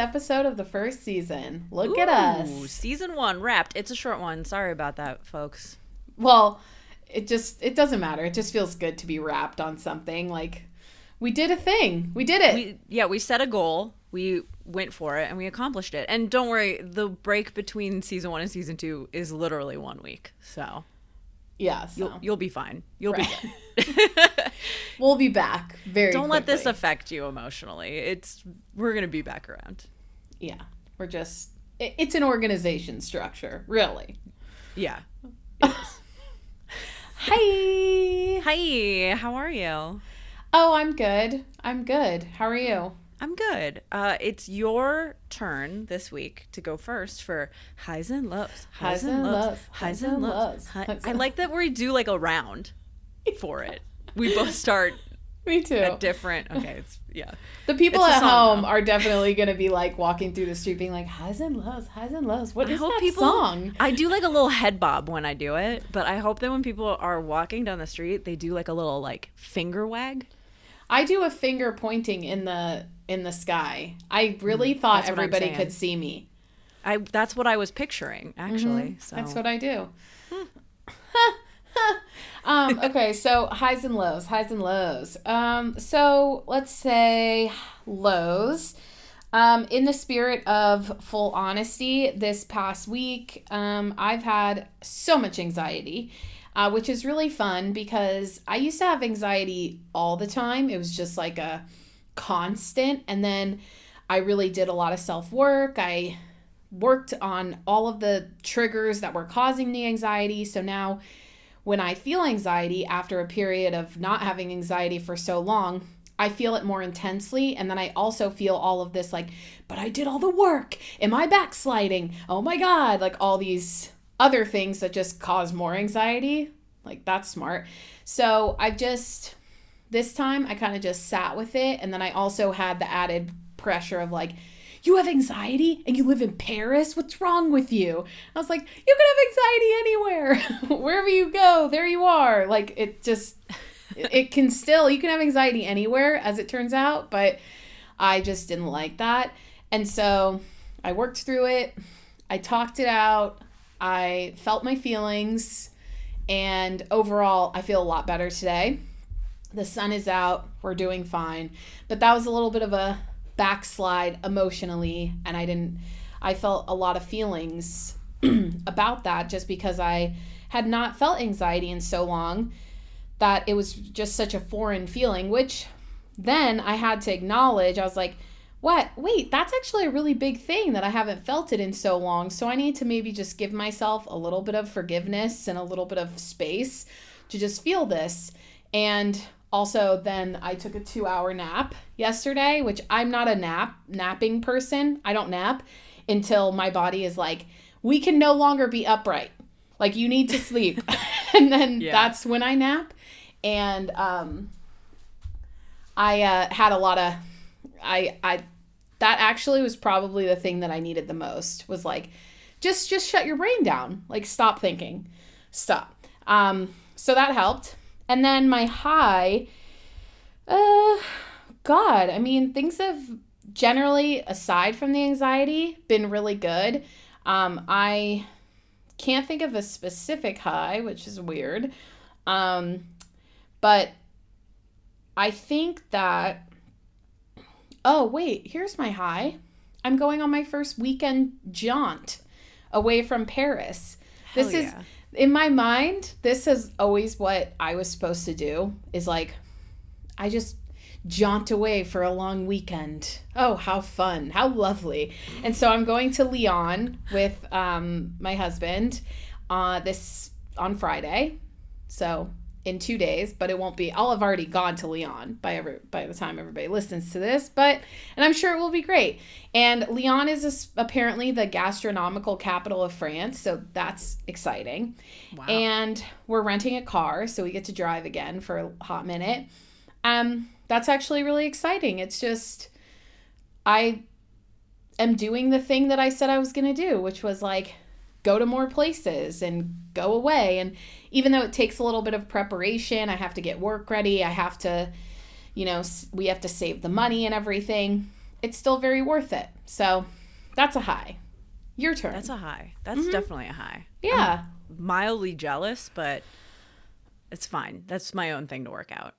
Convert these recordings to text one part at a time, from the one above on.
episode of the first season. Look Ooh, at us. Season one wrapped. It's a short one. Sorry about that, folks. Well, it just it doesn't matter. It just feels good to be wrapped on something. Like we did a thing. We did it. We, yeah, we set a goal. We went for it and we accomplished it. And don't worry, the break between season one and season two is literally one week. So yeah, so. you'll you'll be fine. You'll right. be we'll be back very. Don't quickly. let this affect you emotionally. It's we're gonna be back around. Yeah, we're just. It's an organization structure, really. Yeah. Hi. Hi. How are you? Oh, I'm good. I'm good. How are you? I'm good. Uh, it's your turn this week to go first for highs and lows. Highs, and lows. Highs and lows. I like that we do like a round for it. We both start. Me too. At different. Okay. It's yeah. The people at home though. are definitely going to be like walking through the street, being like highs and lows, highs and lows. What I is that people, song? I do like a little head bob when I do it, but I hope that when people are walking down the street, they do like a little like finger wag. I do a finger pointing in the in the sky. I really mm, thought everybody could see me. I that's what I was picturing actually. Mm-hmm. So that's what I do. um, okay, so highs and lows, highs and lows. Um, so let's say lows. Um, in the spirit of full honesty, this past week, um, I've had so much anxiety uh, which is really fun because I used to have anxiety all the time. It was just like a constant. And then I really did a lot of self work. I worked on all of the triggers that were causing the anxiety. So now, when I feel anxiety after a period of not having anxiety for so long, I feel it more intensely. And then I also feel all of this like, but I did all the work. Am I backsliding? Oh my God. Like all these other things that just cause more anxiety. Like that's smart. So I've just this time I kind of just sat with it and then I also had the added pressure of like you have anxiety and you live in Paris? What's wrong with you? I was like, you can have anxiety anywhere. Wherever you go, there you are. Like it just it can still you can have anxiety anywhere as it turns out, but I just didn't like that. And so I worked through it. I talked it out. I felt my feelings, and overall, I feel a lot better today. The sun is out, we're doing fine. But that was a little bit of a backslide emotionally, and I didn't, I felt a lot of feelings about that just because I had not felt anxiety in so long that it was just such a foreign feeling, which then I had to acknowledge. I was like, what? Wait, that's actually a really big thing that I haven't felt it in so long. So I need to maybe just give myself a little bit of forgiveness and a little bit of space to just feel this. And also then I took a 2-hour nap yesterday, which I'm not a nap napping person. I don't nap until my body is like we can no longer be upright. Like you need to sleep. and then yeah. that's when I nap. And um I uh, had a lot of I I that actually was probably the thing that I needed the most was like just just shut your brain down. Like stop thinking. Stop. Um so that helped. And then my high uh god, I mean things have generally aside from the anxiety been really good. Um I can't think of a specific high, which is weird. Um but I think that oh, wait, here's my high. I'm going on my first weekend jaunt away from Paris. Hell this yeah. In my mind, this is always what I was supposed to do is like I just jaunt away for a long weekend. Oh, how fun. How lovely. And so I'm going to Lyon with um, my husband uh, this on Friday. So in two days, but it won't be. I'll have already gone to Lyon by every by the time everybody listens to this. But and I'm sure it will be great. And Lyon is a, apparently the gastronomical capital of France, so that's exciting. Wow. And we're renting a car, so we get to drive again for a hot minute. Um, that's actually really exciting. It's just I am doing the thing that I said I was gonna do, which was like go to more places and go away and even though it takes a little bit of preparation, I have to get work ready. I have to, you know, we have to save the money and everything. it's still very worth it. So that's a high. Your turn. That's a high. That's mm-hmm. definitely a high. Yeah. I'm mildly jealous, but it's fine. That's my own thing to work out.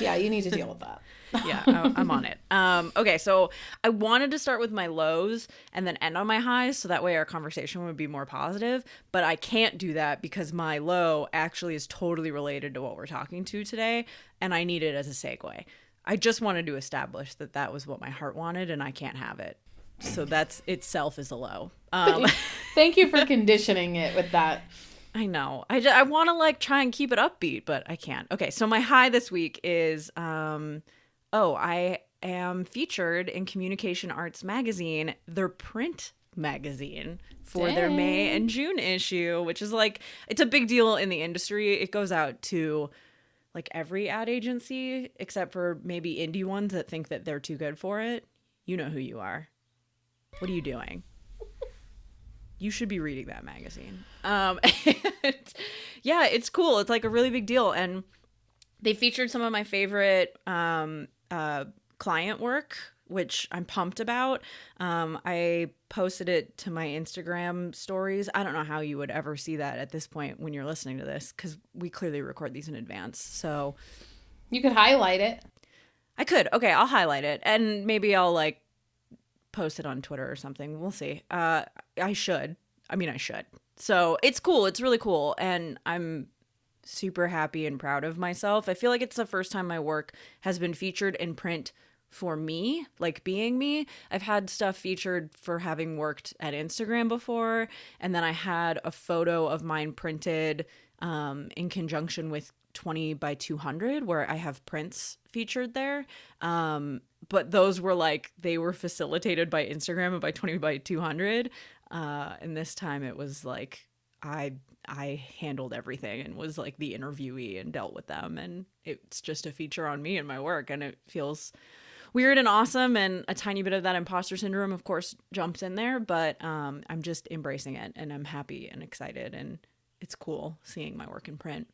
yeah, you need to deal with that. Yeah, I'm on it. Um, okay, so I wanted to start with my lows and then end on my highs, so that way our conversation would be more positive. But I can't do that because my low actually is totally related to what we're talking to today, and I need it as a segue. I just wanted to establish that that was what my heart wanted, and I can't have it. So that's itself is a low. Um, Thank you for conditioning it with that. I know. I, I want to like try and keep it upbeat, but I can't. Okay, so my high this week is um oh, I am featured in Communication Arts Magazine, their print magazine for Dang. their May and June issue, which is like it's a big deal in the industry. It goes out to like every ad agency except for maybe indie ones that think that they're too good for it. You know who you are. What are you doing? you should be reading that magazine. Um, and, yeah, it's cool. It's like a really big deal, and they featured some of my favorite um, uh, client work, which I'm pumped about. Um, I posted it to my Instagram stories. I don't know how you would ever see that at this point when you're listening to this, because we clearly record these in advance. So you could highlight it. I could. Okay, I'll highlight it, and maybe I'll like post it on Twitter or something. We'll see. Uh, I should. I mean, I should. So it's cool. It's really cool. And I'm super happy and proud of myself. I feel like it's the first time my work has been featured in print for me, like being me. I've had stuff featured for having worked at Instagram before. And then I had a photo of mine printed um, in conjunction with 20 by 200 where I have prints featured there. Um, but those were like they were facilitated by Instagram and by 20 by 200. Uh, and this time it was like I I handled everything and was like the interviewee and dealt with them and it's just a feature on me and my work and it feels weird and awesome and a tiny bit of that imposter syndrome of course jumps in there but um, I'm just embracing it and I'm happy and excited and it's cool seeing my work in print.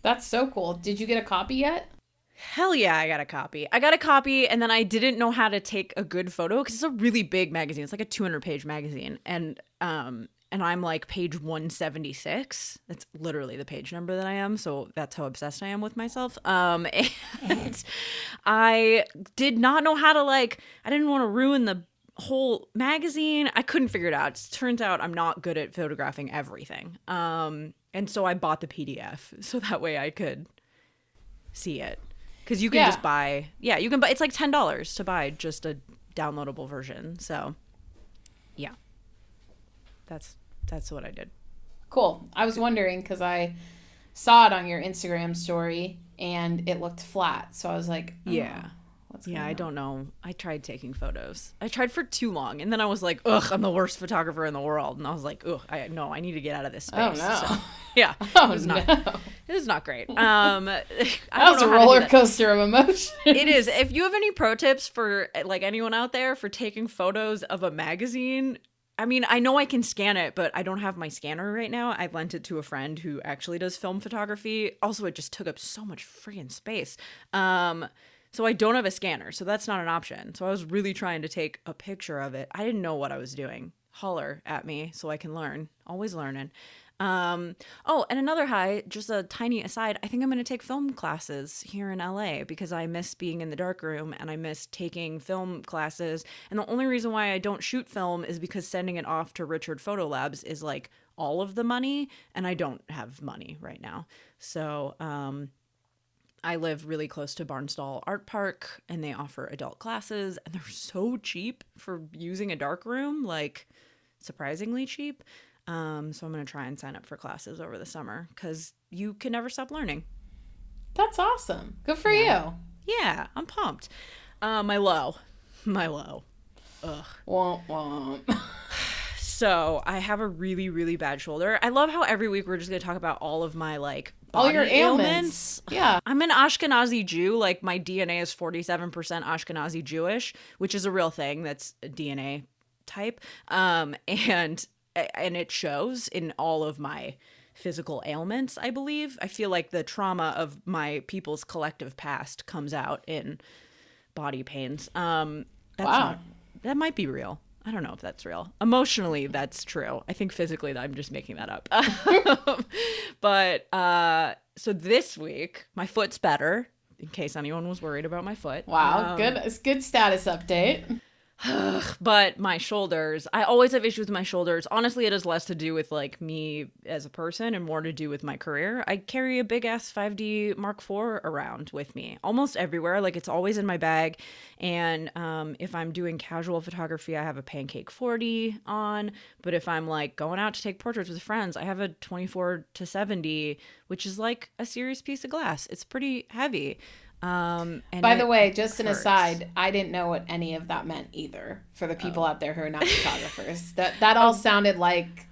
That's so cool. Did you get a copy yet? Hell yeah, I got a copy. I got a copy, and then I didn't know how to take a good photo because it's a really big magazine. It's like a 200 page magazine, and um, and I'm like page 176. That's literally the page number that I am. So that's how obsessed I am with myself. Um, and I did not know how to like. I didn't want to ruin the whole magazine. I couldn't figure it out. It turns out I'm not good at photographing everything. Um, and so I bought the PDF so that way I could see it because you can yeah. just buy yeah you can buy it's like ten dollars to buy just a downloadable version so yeah that's that's what i did cool i was wondering because i saw it on your instagram story and it looked flat so i was like oh, yeah yeah, I don't know. I tried taking photos. I tried for too long, and then I was like, "Ugh, I'm the worst photographer in the world." And I was like, "Ugh, I no, I need to get out of this oh, space." Oh no! So, yeah, oh, it was not. No. It was not great. Um, that was a roller coaster of emotions. It is. If you have any pro tips for like anyone out there for taking photos of a magazine, I mean, I know I can scan it, but I don't have my scanner right now. I lent it to a friend who actually does film photography. Also, it just took up so much freaking space. Um, so I don't have a scanner, so that's not an option. So I was really trying to take a picture of it. I didn't know what I was doing. Holler at me so I can learn. Always learning. Um, oh, and another high, just a tiny aside, I think I'm going to take film classes here in LA because I miss being in the darkroom and I miss taking film classes. And the only reason why I don't shoot film is because sending it off to Richard Photo Labs is like all of the money, and I don't have money right now. So, um, I live really close to Barnsdall Art Park and they offer adult classes and they're so cheap for using a dark room, like surprisingly cheap. Um, so I'm going to try and sign up for classes over the summer cuz you can never stop learning. That's awesome. Good for yeah. you. Yeah, I'm pumped. Uh, my low. My low. Ugh. Womp womp. so I have a really, really bad shoulder. I love how every week we're just gonna talk about all of my like all your ailments. ailments. Yeah. I'm an Ashkenazi Jew. Like my DNA is 47% Ashkenazi Jewish, which is a real thing. That's a DNA type. Um, and and it shows in all of my physical ailments, I believe. I feel like the trauma of my people's collective past comes out in body pains. Um, That's wow. Not, that might be real. I don't know if that's real. Emotionally, that's true. I think physically, I'm just making that up. but uh, so this week, my foot's better. In case anyone was worried about my foot. Wow, um, good. Good status update. But my shoulders, I always have issues with my shoulders. Honestly, it has less to do with like me as a person and more to do with my career. I carry a big ass 5D Mark IV around with me almost everywhere. Like it's always in my bag. And um, if I'm doing casual photography, I have a Pancake 40 on. But if I'm like going out to take portraits with friends, I have a 24 to 70, which is like a serious piece of glass. It's pretty heavy. Um, By the way, just hurts. an aside, I didn't know what any of that meant either. For the people oh. out there who are not photographers, that that all oh. sounded like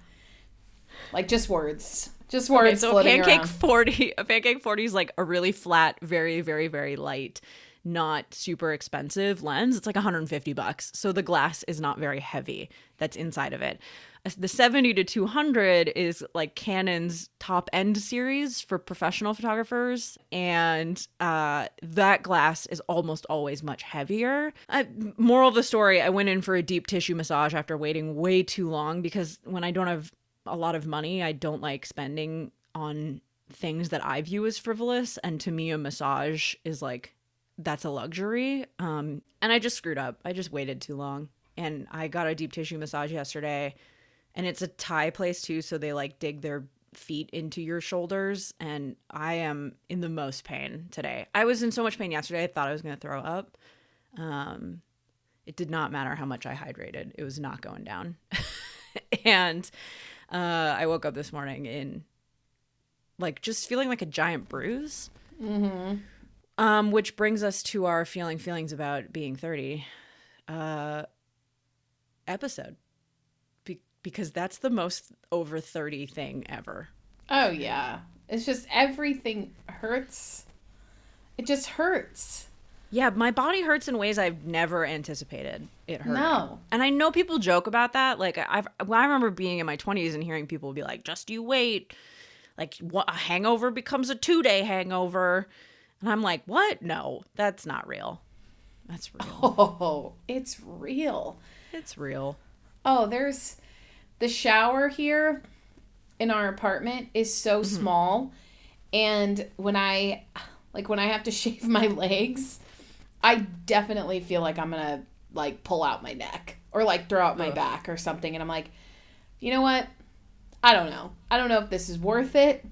like just words, just words. Okay, so pancake around. forty, a pancake forty is like a really flat, very, very, very light, not super expensive lens. It's like 150 bucks. So the glass is not very heavy. That's inside of it the 70 to 200 is like Canon's top end series for professional photographers. And uh, that glass is almost always much heavier. I, moral of the story I went in for a deep tissue massage after waiting way too long because when I don't have a lot of money, I don't like spending on things that I view as frivolous. And to me, a massage is like, that's a luxury. Um, and I just screwed up. I just waited too long. And I got a deep tissue massage yesterday and it's a Thai place too so they like dig their feet into your shoulders and i am in the most pain today. I was in so much pain yesterday i thought i was going to throw up. Um it did not matter how much i hydrated it was not going down. And uh i woke up this morning in like just feeling like a giant bruise. Mm-hmm. um which brings us to our feeling feelings about being 30 uh episode because that's the most over 30 thing ever. Oh, yeah. It's just everything hurts. It just hurts. Yeah, my body hurts in ways I've never anticipated it hurt. No. And I know people joke about that. Like, I've, well, I remember being in my 20s and hearing people be like, just you wait. Like, what, a hangover becomes a two day hangover. And I'm like, what? No, that's not real. That's real. Oh, it's real. It's real. Oh, there's the shower here in our apartment is so mm-hmm. small and when i like when i have to shave my legs i definitely feel like i'm gonna like pull out my neck or like throw out my Ugh. back or something and i'm like you know what i don't know i don't know if this is worth it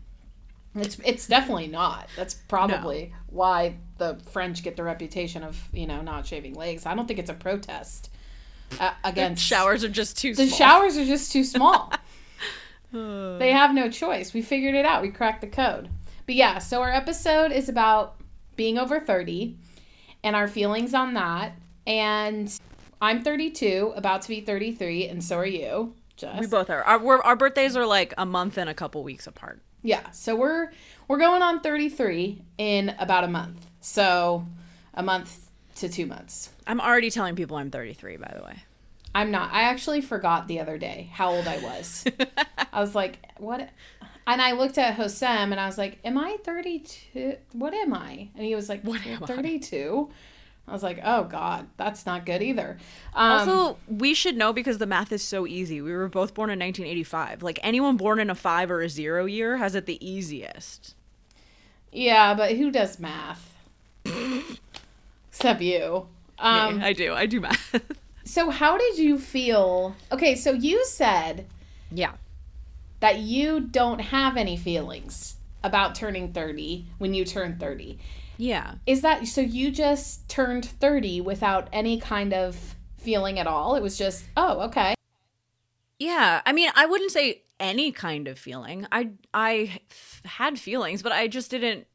it's it's definitely not that's probably no. why the french get the reputation of you know not shaving legs i don't think it's a protest uh, against the showers are just too the small. showers are just too small. They have no choice. We figured it out. We cracked the code. But yeah so our episode is about being over 30 and our feelings on that. And i'm 32 about to be 33 and so are you Jess. we both are. Our, our birthdays are like a month and a couple weeks apart. Yeah so we're we're going on 33 in about a month. So a month to two months. I'm already telling people I'm 33, by the way. I'm not. I actually forgot the other day how old I was. I was like, what? And I looked at Hosem and I was like, am I 32? What am I? And he was like, what 32? I? I was like, oh God, that's not good either. Um, also, we should know because the math is so easy. We were both born in 1985. Like anyone born in a five or a zero year has it the easiest. Yeah, but who does math? Except you. Um, Me, I do. I do math. so how did you feel? Okay, so you said, yeah, that you don't have any feelings about turning 30 when you turn 30. Yeah. Is that so you just turned 30 without any kind of feeling at all? It was just, oh, okay. Yeah. I mean, I wouldn't say any kind of feeling. I I had feelings, but I just didn't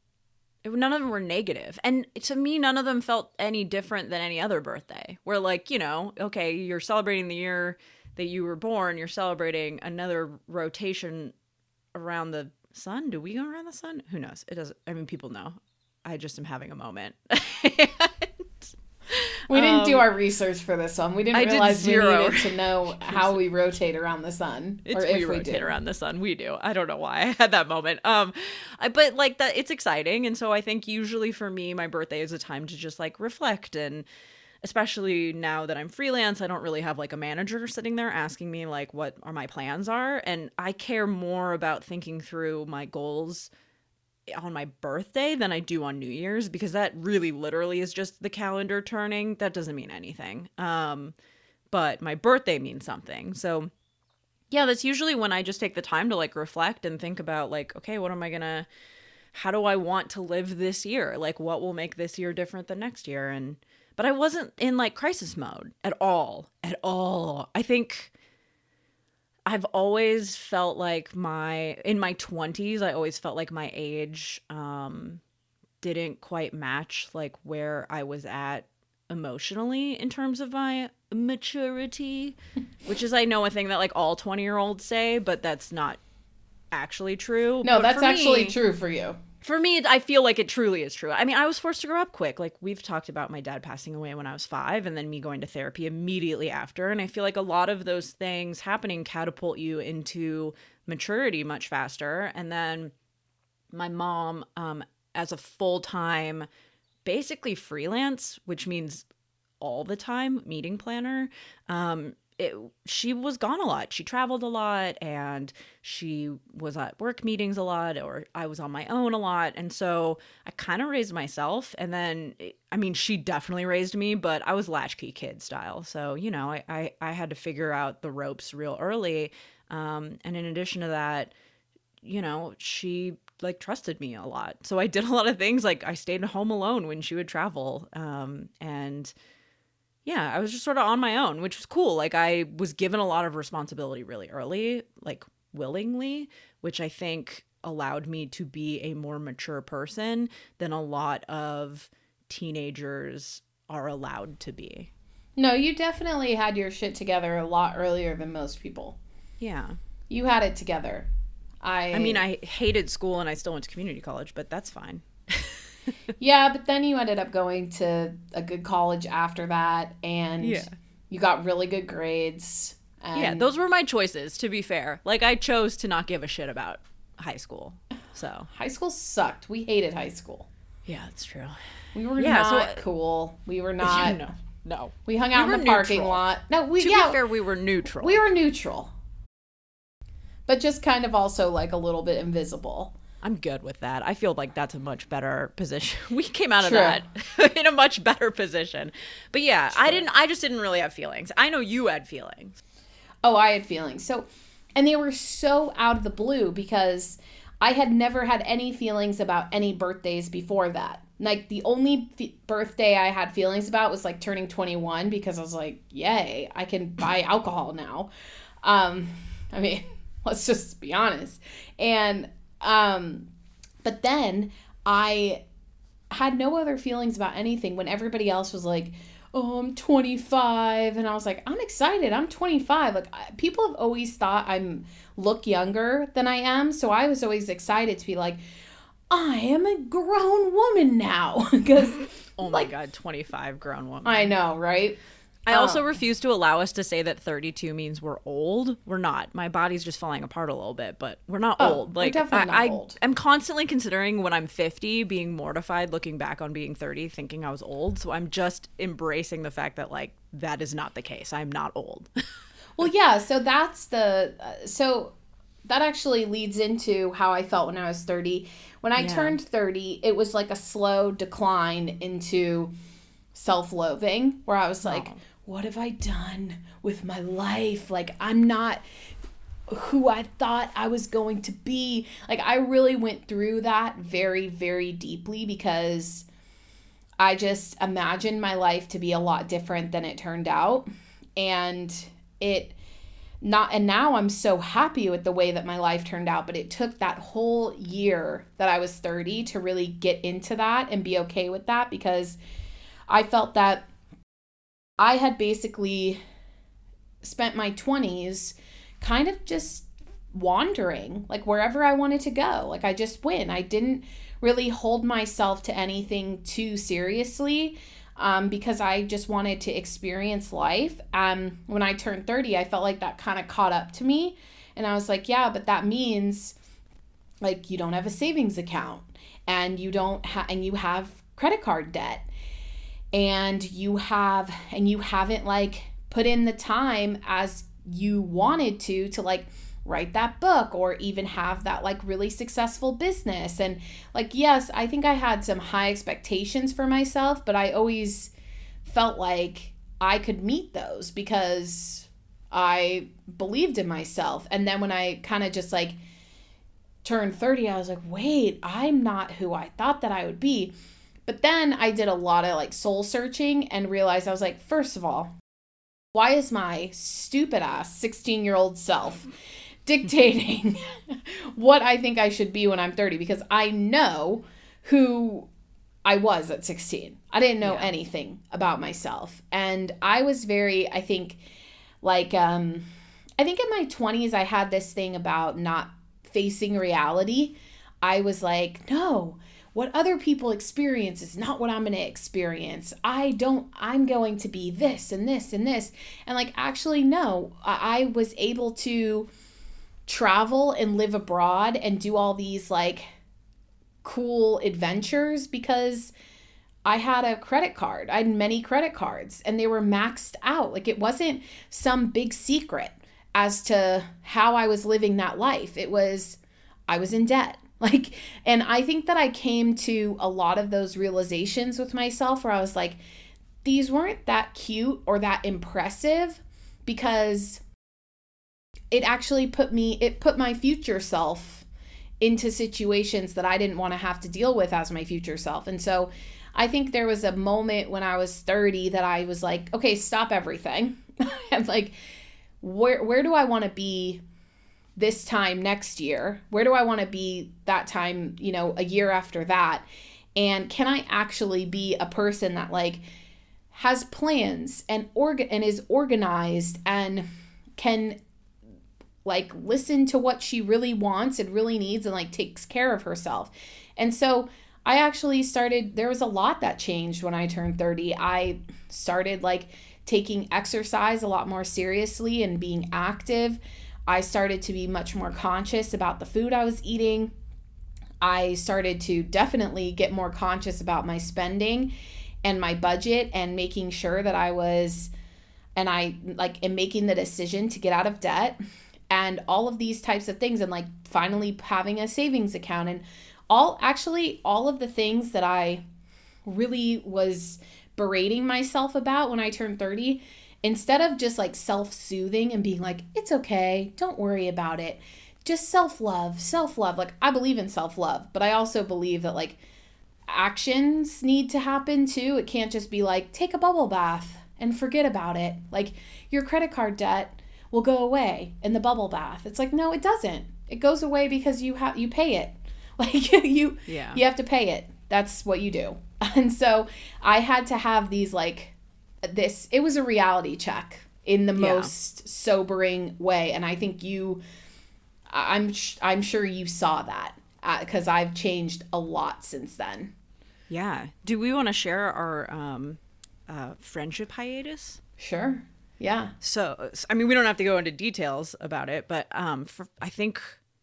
none of them were negative. And to me none of them felt any different than any other birthday. Where like you know okay you're celebrating the year that you were born. You're celebrating another rotation around the sun. Do we go around the sun? Who knows? It doesn't i mean people know. I just am having a moment We didn't um, do our research for this one. We didn't I realize did we needed to know how we rotate around the sun. It's or if we, we rotate do. around the sun. We do. I don't know why I had that moment. Um, I, but like that, it's exciting, and so I think usually for me, my birthday is a time to just like reflect and especially now that I'm freelance, I don't really have like a manager sitting there asking me like what are my plans are and I care more about thinking through my goals on my birthday than I do on New Year's because that really literally is just the calendar turning. That doesn't mean anything. Um but my birthday means something. So yeah, that's usually when I just take the time to like reflect and think about like okay, what am I to how do I want to live this year? Like what will make this year different than next year and but I wasn't in like crisis mode at all. At all. I think I've always felt like my in my 20s, I always felt like my age um didn't quite match like where I was at emotionally in terms of my maturity, which is I know a thing that like all 20-year-olds say, but that's not actually true. No, but that's actually me, true for you for me, I feel like it truly is true. I mean, I was forced to grow up quick. Like we've talked about my dad passing away when I was five and then me going to therapy immediately after. And I feel like a lot of those things happening catapult you into maturity much faster. And then my mom, um, as a full time, basically freelance, which means all the time meeting planner, um, it, she was gone a lot. She traveled a lot and she was at work meetings a lot, or I was on my own a lot. And so I kind of raised myself. And then, I mean, she definitely raised me, but I was latchkey kid style. So, you know, I, I, I had to figure out the ropes real early. Um, and in addition to that, you know, she like trusted me a lot. So I did a lot of things like I stayed home alone when she would travel. Um, and, yeah, I was just sort of on my own, which was cool. Like I was given a lot of responsibility really early, like willingly, which I think allowed me to be a more mature person than a lot of teenagers are allowed to be. No, you definitely had your shit together a lot earlier than most people. Yeah. You had it together. I I mean, I hated school and I still went to community college, but that's fine. yeah, but then you ended up going to a good college after that, and yeah. you got really good grades. yeah, those were my choices. To be fair, like I chose to not give a shit about high school. So high school sucked. We hated high school. Yeah, that's true. We were yeah, not so, cool. We were not. no, no. We hung out we in the neutral. parking lot. No, we. To yeah, be fair, we were neutral. We were neutral, but just kind of also like a little bit invisible. I'm good with that. I feel like that's a much better position. We came out of True. that in a much better position. But yeah, True. I didn't I just didn't really have feelings. I know you had feelings. Oh, I had feelings. So and they were so out of the blue because I had never had any feelings about any birthdays before that. Like the only f- birthday I had feelings about was like turning 21 because I was like, "Yay, I can buy alcohol now." Um I mean, let's just be honest. And um, but then I had no other feelings about anything when everybody else was like, oh, I'm 25. And I was like, I'm excited. I'm 25. Like, people have always thought I'm look younger than I am. So I was always excited to be like, I am a grown woman now. Because, oh my like, God, 25 grown woman. I know, right? I also oh. refuse to allow us to say that 32 means we're old. We're not. My body's just falling apart a little bit, but we're not oh, old. Like definitely I, not I am constantly considering when I'm 50 being mortified looking back on being 30 thinking I was old. So I'm just embracing the fact that like that is not the case. I'm not old. well, yeah, so that's the uh, so that actually leads into how I felt when I was 30. When I yeah. turned 30, it was like a slow decline into self-loathing where I was like, oh what have I done with my life? Like, I'm not who I thought I was going to be. Like, I really went through that very, very deeply because I just imagined my life to be a lot different than it turned out. And it not and now I'm so happy with the way that my life turned out, but it took that whole year that I was 30 to really get into that and be okay with that because I felt that I had basically spent my 20s kind of just wandering, like wherever I wanted to go. Like I just went. I didn't really hold myself to anything too seriously um, because I just wanted to experience life. Um, when I turned 30, I felt like that kind of caught up to me. And I was like, yeah, but that means like you don't have a savings account and you don't have and you have credit card debt and you have and you haven't like put in the time as you wanted to to like write that book or even have that like really successful business. And like yes i think i had some high expectations for myself but i always felt like i could meet those because i believed in myself. And then when i kind of just like turned 30 i was like wait i'm not who i thought that i would be but then i did a lot of like soul searching and realized i was like first of all why is my stupid ass 16 year old self dictating what I think I should be when I'm 30 because I know who I was at 16. I didn't know yeah. anything about myself. And I was very, I think, like, um, I think in my 20s, I had this thing about not facing reality. I was like, no, what other people experience is not what I'm going to experience. I don't, I'm going to be this and this and this. And like, actually, no, I, I was able to travel and live abroad and do all these like cool adventures because I had a credit card. I had many credit cards and they were maxed out. Like it wasn't some big secret as to how I was living that life. It was I was in debt. Like and I think that I came to a lot of those realizations with myself where I was like these weren't that cute or that impressive because it actually put me it put my future self into situations that I didn't want to have to deal with as my future self. And so I think there was a moment when I was 30 that I was like, okay, stop everything. and like where where do I want to be this time next year? Where do I want to be that time, you know, a year after that? And can I actually be a person that like has plans and org and is organized and can like listen to what she really wants and really needs and like takes care of herself. And so I actually started there was a lot that changed when I turned 30. I started like taking exercise a lot more seriously and being active. I started to be much more conscious about the food I was eating. I started to definitely get more conscious about my spending and my budget and making sure that I was and I like am making the decision to get out of debt and all of these types of things and like finally having a savings account and all actually all of the things that I really was berating myself about when I turned 30 instead of just like self-soothing and being like it's okay don't worry about it just self-love self-love like I believe in self-love but I also believe that like actions need to happen too it can't just be like take a bubble bath and forget about it like your credit card debt will go away in the bubble bath. It's like no, it doesn't. It goes away because you have you pay it. Like you yeah. you have to pay it. That's what you do. And so I had to have these like this it was a reality check in the yeah. most sobering way and I think you I'm I'm sure you saw that because uh, I've changed a lot since then. Yeah. Do we want to share our um, uh, friendship hiatus? Sure. Yeah. So, I mean, we don't have to go into details about it, but um, for, I think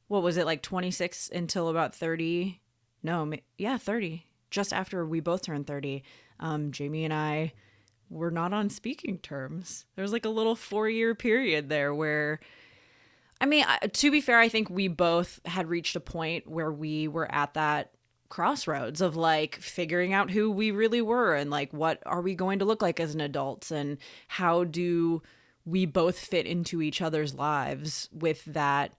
what was it like 26 until about 30? No, yeah, 30. Just after we both turned 30, um, Jamie and I were not on speaking terms. There was like a little four year period there where. I mean, to be fair, I think we both had reached a point where we were at that crossroads of like figuring out who we really were and like what are we going to look like as an adults and how do we both fit into each other's lives with that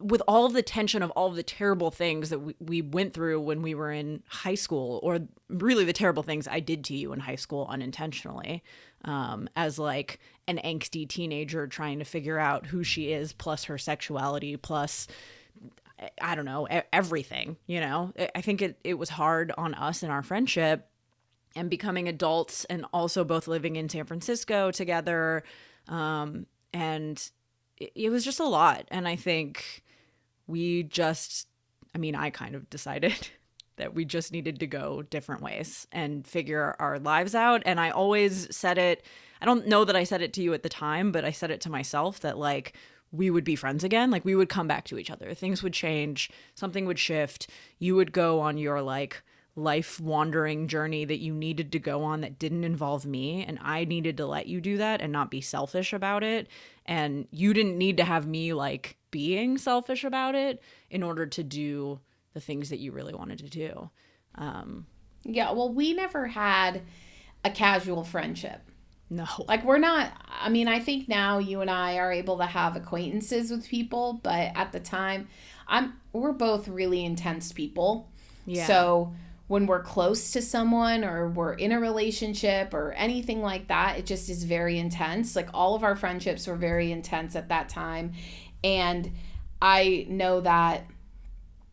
with all of the tension of all the terrible things that we, we went through when we were in high school or really the terrible things i did to you in high school unintentionally um, as like an angsty teenager trying to figure out who she is plus her sexuality plus I don't know, everything, you know. I think it it was hard on us in our friendship and becoming adults and also both living in San Francisco together um and it, it was just a lot and I think we just I mean, I kind of decided that we just needed to go different ways and figure our lives out and I always said it I don't know that I said it to you at the time, but I said it to myself that like we would be friends again. Like we would come back to each other. Things would change, something would shift. You would go on your like life wandering journey that you needed to go on that didn't involve me and I needed to let you do that and not be selfish about it and you didn't need to have me like being selfish about it in order to do the things that you really wanted to do. Um, yeah, well, we never had a casual friendship. No. Like, we're not, I mean, I think now you and I are able to have acquaintances with people, but at the time, I'm, we're both really intense people. Yeah. So, when we're close to someone or we're in a relationship or anything like that, it just is very intense. Like all of our friendships were very intense at that time. And I know that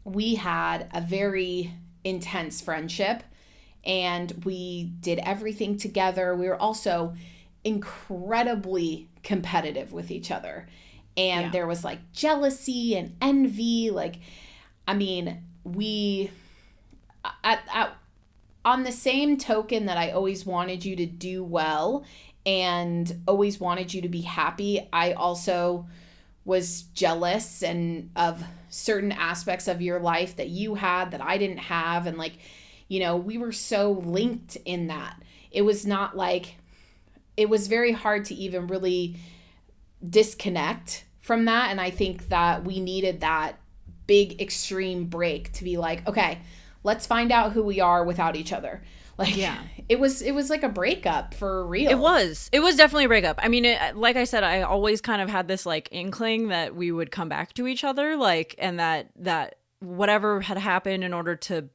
we had a very intense friendship and we did everything together. We were also incredibly competitive with each other. And yeah. there was like jealousy and envy. Like, I mean, we at, at on the same token that I always wanted you to do well and always wanted you to be happy, I also was jealous and of certain aspects of your life that you had that I didn't have. And like you know, we were so linked in that. It was not like it was very hard to even really disconnect from that. And I think that we needed that big extreme break to be like, okay, let's find out who we are without each other like yeah. it was it was like a breakup for real. It was. It was definitely a breakup. I mean it, uh, like i said i always kind of had this like inkling that we would come back to each other like and that that whatever had happened in order to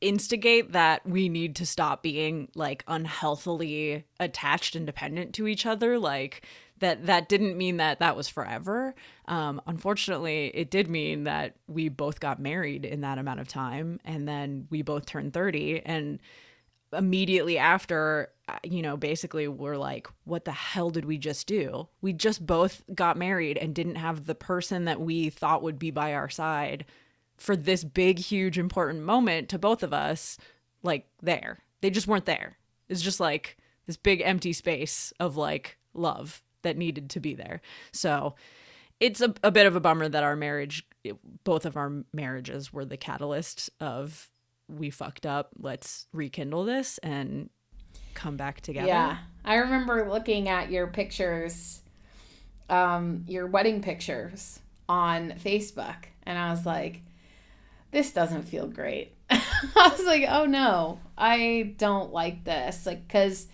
instigate that we need to stop being like unhealthily attached and dependent to each other like that that didn't mean that that was forever. Um, unfortunately, it did mean that we both got married in that amount of time, and then we both turned thirty, and immediately after, uh, you know, basically we're like, what the hell did we just do? We just both got married and didn't have the person that we thought would be by our side for this big, huge, important moment to both of us, like there. They just weren't there. It's just like this big empty space of like love that needed to be there. So it's a, a bit of a bummer that our marriage, both of our marriages were the catalyst of we fucked up. Let's rekindle this and come back together. Yeah. I remember looking at your pictures, um, your wedding pictures on Facebook, and I was like, this doesn't feel great. I was like, oh no, I don't like this. Like, because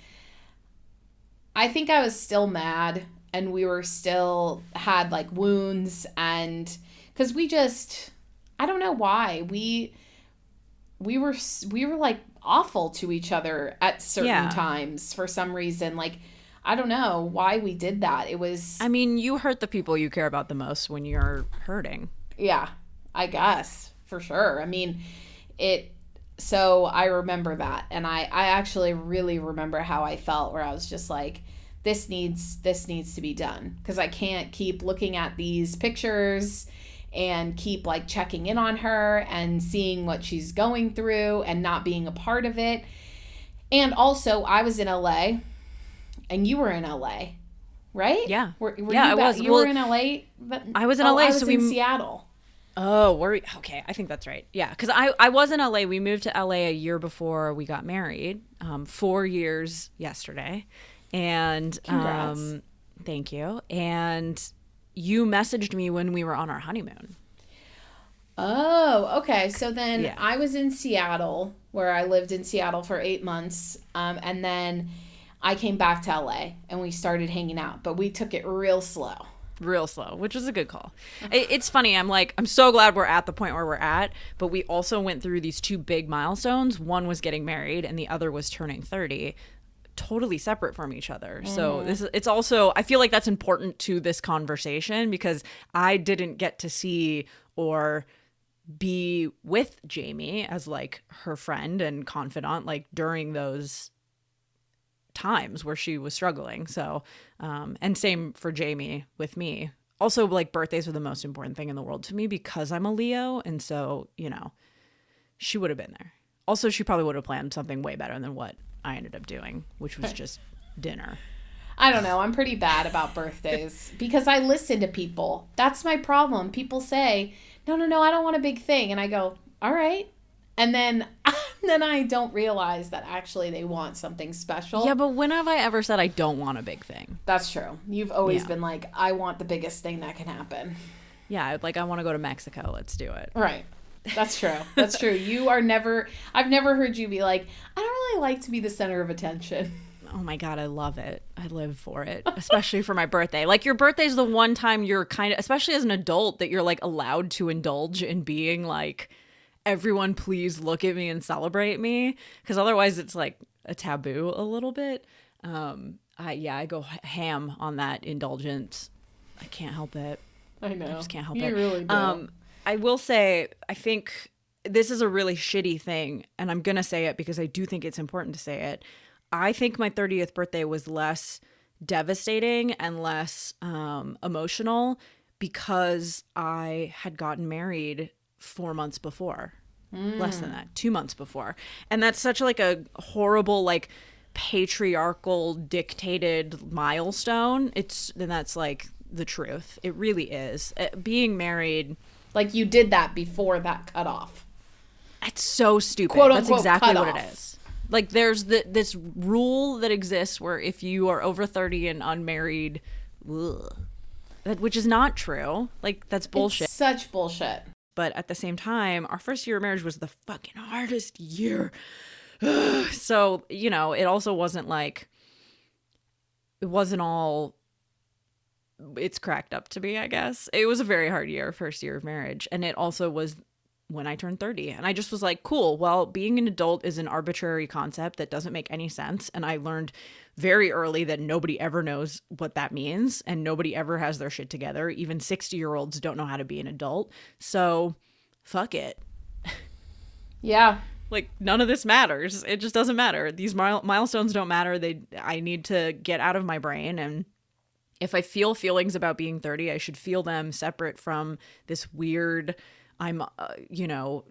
I think I was still mad and we were still had like wounds and cuz we just I don't know why. We we were we were like awful to each other at certain yeah. times for some reason like I don't know why we did that. It was I mean, you hurt the people you care about the most when you're hurting. Yeah. I guess, for sure. I mean, it so I remember that and I I actually really remember how I felt where I was just like this needs this needs to be done because I can't keep looking at these pictures and keep like checking in on her and seeing what she's going through and not being a part of it. And also, I was in LA and you were in LA, right? Yeah. Were, were yeah, you I was. You well, were in LA, but I was in oh, LA. I was so in we Seattle. Oh, were we? Okay, I think that's right. Yeah, because I, I was in LA. We moved to LA a year before we got married. Um, four years yesterday, and Congrats. um, thank you. And you messaged me when we were on our honeymoon. Oh, okay. So then yeah. I was in Seattle, where I lived in Seattle for eight months, um, and then I came back to LA and we started hanging out, but we took it real slow real slow, which was a good call. it's funny. I'm like, I'm so glad we're at the point where we're at, but we also went through these two big milestones. One was getting married, and the other was turning 30 totally separate from each other. Mm. So this is, it's also I feel like that's important to this conversation because I didn't get to see or be with Jamie as like her friend and confidant like during those times where she was struggling. So, um, and same for Jamie with me. Also, like birthdays are the most important thing in the world to me because I'm a Leo. And so, you know, she would have been there. Also, she probably would have planned something way better than what I ended up doing, which was just dinner. I don't know. I'm pretty bad about birthdays because I listen to people. That's my problem. People say, no, no, no, I don't want a big thing. And I go, all right. And then then I don't realize that actually they want something special. Yeah, but when have I ever said I don't want a big thing? That's true. You've always Yeah. been like, I want the biggest thing that can happen. Yeah, like I want to go to Mexico. Let's do it. Right. That's true. That's true. You are never, I've never heard you be like, I don't really like to be the center of attention. Oh my god, I love it. I live for it, especially for my birthday. Like your birthday is the one time you're kind of, especially as an adult, that you're like allowed to indulge in being like, everyone, please look at me and celebrate me, because otherwise it's like a taboo a little bit. Um, I yeah, I go ham on that indulgence. I can't help it. I know. I just can't help you it. really do. Um, I will say, I think this is a really shitty thing, and I'm gonna say it because I do think it's important to say it. I think my 30th birthday was less devastating and less um, emotional because I had gotten married four months before, less than that, two months before, and that's such like a horrible like patriarchal dictated milestone. It's and that's like the truth. It really is. Uh, being married like you did that before that cut off. it's so stupid. Quote, That's unquote, exactly what it is. Like there's the, this rule that exists where if you are over 30 and unmarried, ugh, that which is not true. Like that's bullshit. It's such bullshit. but at the same time, our first year of marriage was the fucking hardest year. so, you know, it also wasn't like it wasn't all it's cracked up to be, I guess. It was a very hard year, first year of marriage, and it also was when I turned 30. And I just was like, cool, well, being an adult is an arbitrary concept that doesn't make any sense, and I learned very early that nobody ever knows what that means and nobody ever has their shit together. Even 60-year-olds don't know how to be an adult. So, fuck it. Yeah. like none of this matters it just doesn't matter these mile- milestones don't matter they i need to get out of my brain and if i feel feelings about being 30 i should feel them separate from this weird i'm uh, you know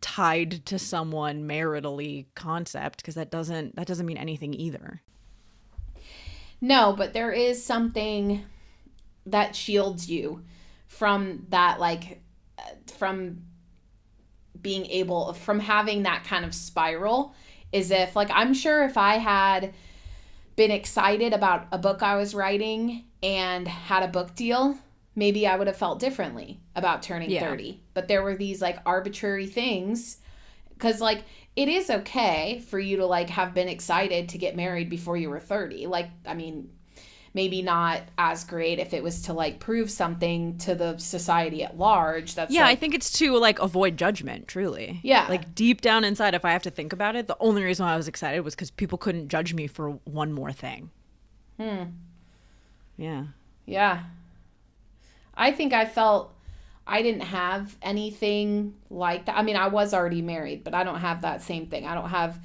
tied to someone maritally concept because that doesn't that doesn't mean anything either No, but there is something that shields you from that, like, uh, from being able, from having that kind of spiral. Is if, like, I'm sure if I had been excited about a book I was writing and had a book deal, maybe I would have felt differently about turning Yeah. 30. But there were these, like, arbitrary things because like it is okay for you to like have been excited to get married before you were 30 like i mean maybe not as great if it was to like prove something to the society at large that's yeah i think it's to like avoid judgment truly. Yeah. like deep down inside if i have to think about it the only reason why i was excited was because people couldn't judge me for one more thing. Hmm, yeah. Yeah. I think i felt i didn't have anything like that i mean i was already married but i don't have that same thing. I don't have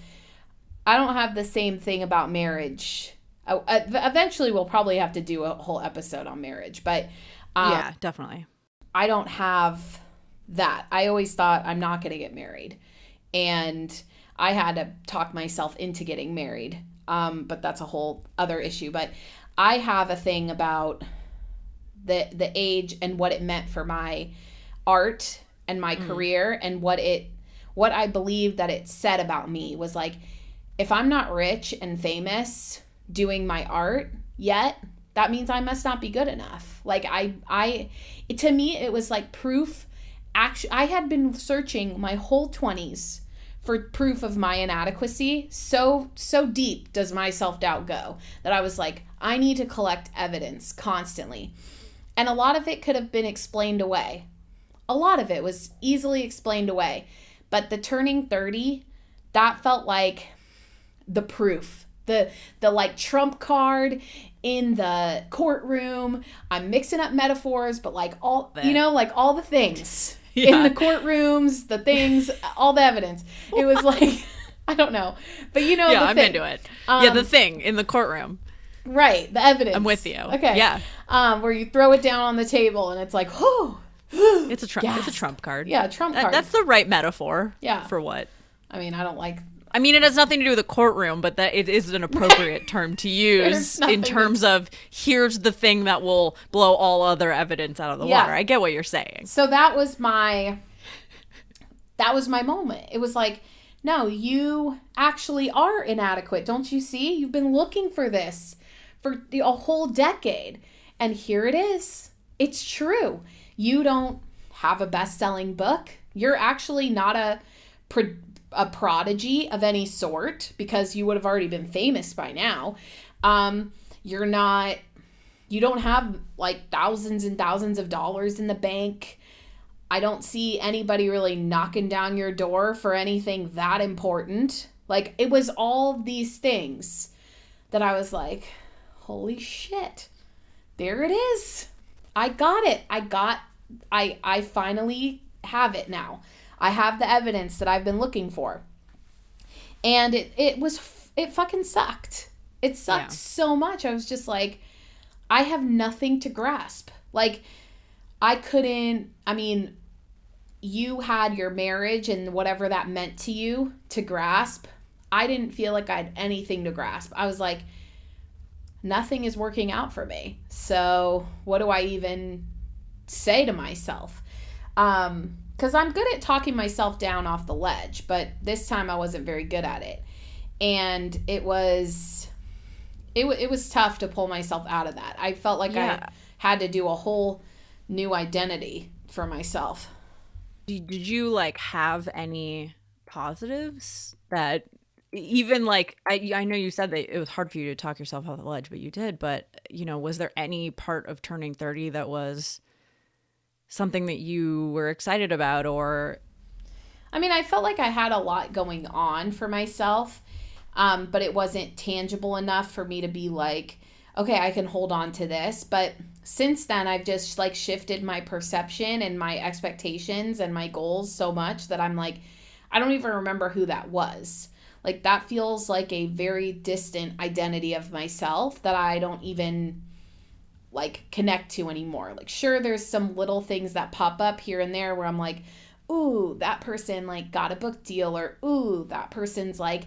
i don't have the same thing about marriage Uh, uh, eventually we'll probably have to do a whole episode on marriage but um, yeah definitely I don't have that. I always thought I'm not going to get married. And I had to talk myself into getting married. Um, but that's a whole other issue. But I have a thing about the the age and what it meant for my art and my career and what it what I believed that it said about me was like if I'm not rich and famous doing my art yet, that means I must not be good enough. Like I I it, to me it was like proof actually I had been searching my whole 20s for proof of my inadequacy. So so deep does my self-doubt go that I was like I need to collect evidence constantly. And a lot of it could have been explained away. A lot of it was easily explained away. But the turning 30, that felt like the proof. The the like trump card in the courtroom. I'm mixing up metaphors, but like all you know, like all the things. In the courtrooms, the things, all the evidence. It was like I don't know. But you know yeah i'm thing. into it yeah the Um, thing in the courtroom Right, the evidence. i'm with you Okay. yeah Um, where you throw it down on the table and it's like, oh, it's a trump it's a trump card yeah, trump That- card. that's the right metaphor Yeah. for what I mean, I don't like. I mean, it has nothing to do with the courtroom, but that it is an appropriate term to use in terms of here's the thing that will blow all other evidence out of the Yeah. water. I get what you're saying. So that was my. That was my moment. It was like no, you actually are inadequate. Don't you see? You've been looking for this for a whole decade. And here it is. It's true. You don't have a best selling book. You're actually not a, a prodigy of any sort because you would have already been famous by now. Um, you're not, you don't have like thousands and thousands of dollars in the bank. I don't see anybody really knocking down your door for anything that important. Like, it was all these things that I was like, holy shit, there it is. I got it. I got, I, I finally have it now. I have the evidence that I've been looking for. And it, it was, it fucking sucked. It sucked yeah. so much. I was just like, I have nothing to grasp. Like, I couldn't, I mean, you had your marriage and whatever that meant to you to grasp. I didn't feel like I had anything to grasp. I was like, nothing is working out for me. So, what do I even say to myself? Um, because I'm good at talking myself down off the ledge, but this time I wasn't very good at it. And it was it, it was tough to pull myself out of that. I felt like yeah. I had to do a whole new identity for myself. Did you like have any positives that even like I I know you said that it was hard for you to talk yourself off the ledge, but you did. But you know, was there any part of turning thirty that was something that you were excited about, or? I mean, I felt like I had a lot going on for myself, um, but it wasn't tangible enough for me to be like, okay, I can hold on to this. But since then, I've just like shifted my perception and my expectations and my goals so much that I'm like, I don't even remember who that was. Like, that feels like a very distant identity of myself that I don't even like connect to anymore. Like, sure, there's some little things that pop up here and there where I'm like, ooh, that person like got a book deal, or ooh, that person's like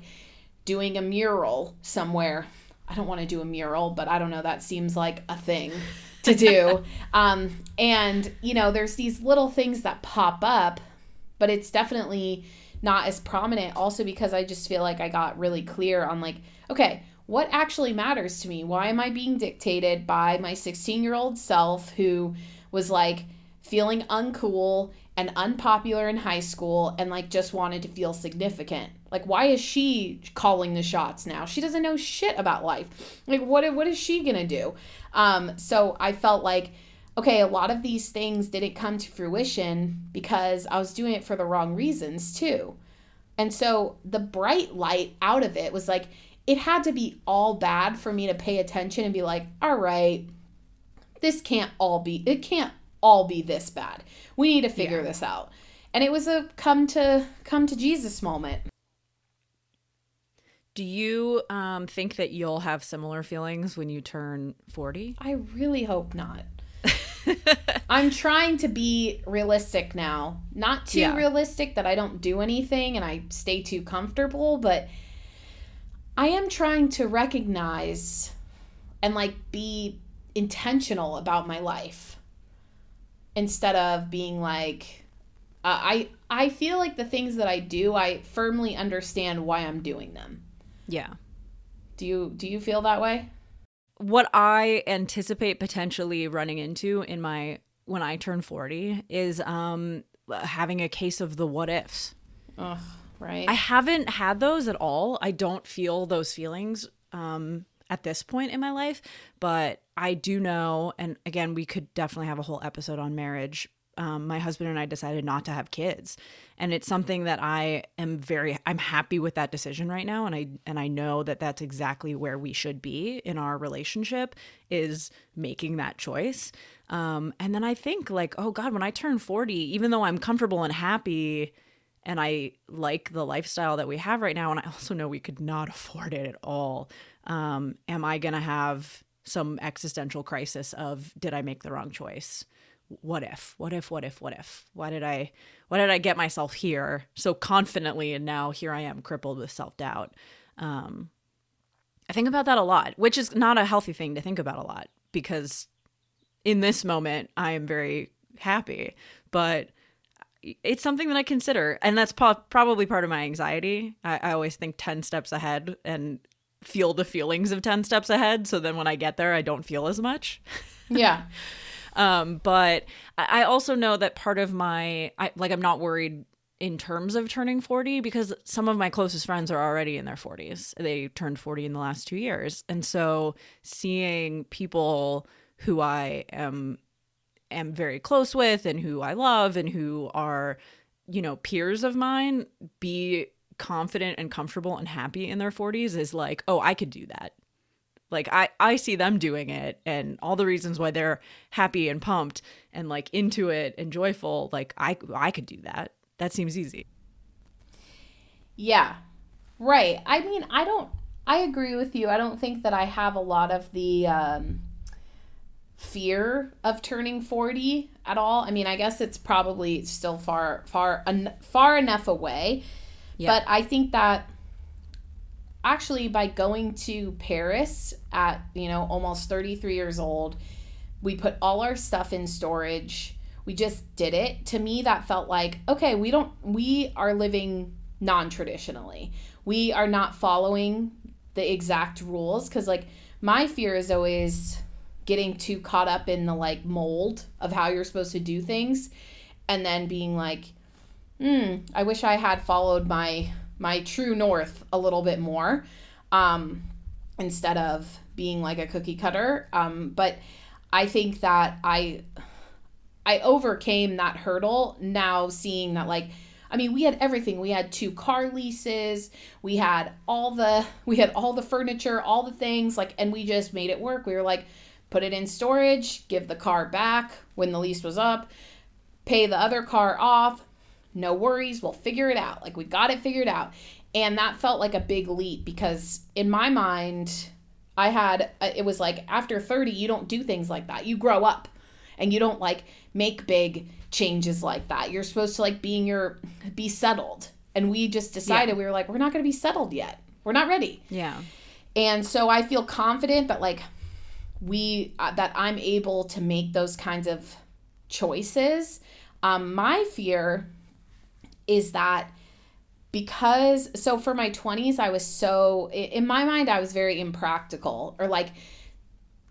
doing a mural somewhere. I don't want to do a mural, but I don't know, that seems like a thing to do. um, and, you know, there's these little things that pop up, but it's definitely not as prominent also because I just feel like I got really clear on like, okay, what actually matters to me? Why am I being dictated by my 16 year old self who was like feeling uncool and unpopular in high school and like just wanted to feel significant? Like, why is she calling the shots now? She doesn't know shit about life. Like, what, what is she gonna do? Um, so I felt like, okay, a lot of these things didn't come to fruition because I was doing it for the wrong reasons too. And so the bright light out of it was like, it had to be all bad for me to pay attention and be like, all right, this can't all be, it can't all be this bad. We need to figure yeah. this out. And it was a come to come to Jesus moment. Do you um, think that you'll have similar feelings when you turn 40? I really hope not. I'm trying to be realistic now. Not too yeah. realistic that I don't do anything and I stay too comfortable, but I am trying to recognize and like be intentional about my life instead of being like uh, I I feel like the things that I do I firmly understand why I'm doing them. Yeah. Do you do you feel that way? What I anticipate potentially running into in my when I turn 40 is um having a case of the what ifs. Ugh, right. I haven't had those at all. I don't feel those feelings um at this point in my life, but I do know and again we could definitely have a whole episode on marriage um, my husband and I decided not to have kids, and it's something that I am very I'm happy with that decision right now, and I and I know that that's exactly where we should be in our relationship is making that choice. Um, and then I think like, oh God, when I turn forty, even though I'm comfortable and happy, and I like the lifestyle that we have right now, and I also know we could not afford it at all. Um, am I gonna have some existential crisis of did I make the wrong choice? what if what if what if what if why did i why did i get myself here so confidently and now here i am crippled with self-doubt um i think about that a lot which is not a healthy thing to think about a lot because in this moment i am very happy but it's something that I consider, and that's po- probably part of my anxiety. I, I always think ten steps ahead and feel the feelings of ten steps ahead. So then when I get there, I don't feel as much. Yeah. um, but I, I also know that part of my I, like I'm not worried in terms of turning 40 because some of my closest friends are already in their 40s. They turned 40 in the last 2 years. And so seeing people who I am am very close with and who I love and who are you know peers of mine be confident and comfortable and happy in their 40s is like, "Oh, I could do that." Like I I see them doing it and all the reasons why they're happy and pumped and like into it and joyful, like I I could do that that seems easy. Yeah. Right. I mean, I don't I agree with you. I don't think that I have a lot of the um fear of turning 40 at all. I mean, I guess it's probably still far far en- far enough away. Yeah. But I think that actually by going to Paris at, you know, almost 33 years old, we put all our stuff in storage we just did it to me that felt like okay we don't we are living non-traditionally we are not following the exact rules because like my fear is always getting too caught up in the like mold of how you're supposed to do things and then being like hmm i wish i had followed my my true north a little bit more um instead of being like a cookie cutter um but i think that i I overcame that hurdle now seeing that like I mean, we had everything. We had two car leases. We had all the we had all the furniture, all the things like and we just made it work. We were like put it in storage, give the car back when the lease was up, pay the other car off. No worries, we'll figure it out. Like we got it figured out. And that felt like a big leap because in my mind I had uh, it was like after 30 you don't do things like that. You grow up and you don't like make big changes like that. You're supposed to like being your be settled. And we just decided yeah. we were like we're not going to be settled yet. We're not ready. Yeah. And so I feel confident that like we uh, that I'm able to make those kinds of choices. Um my fear is that because so for my 20s I was so in my mind I was very impractical or like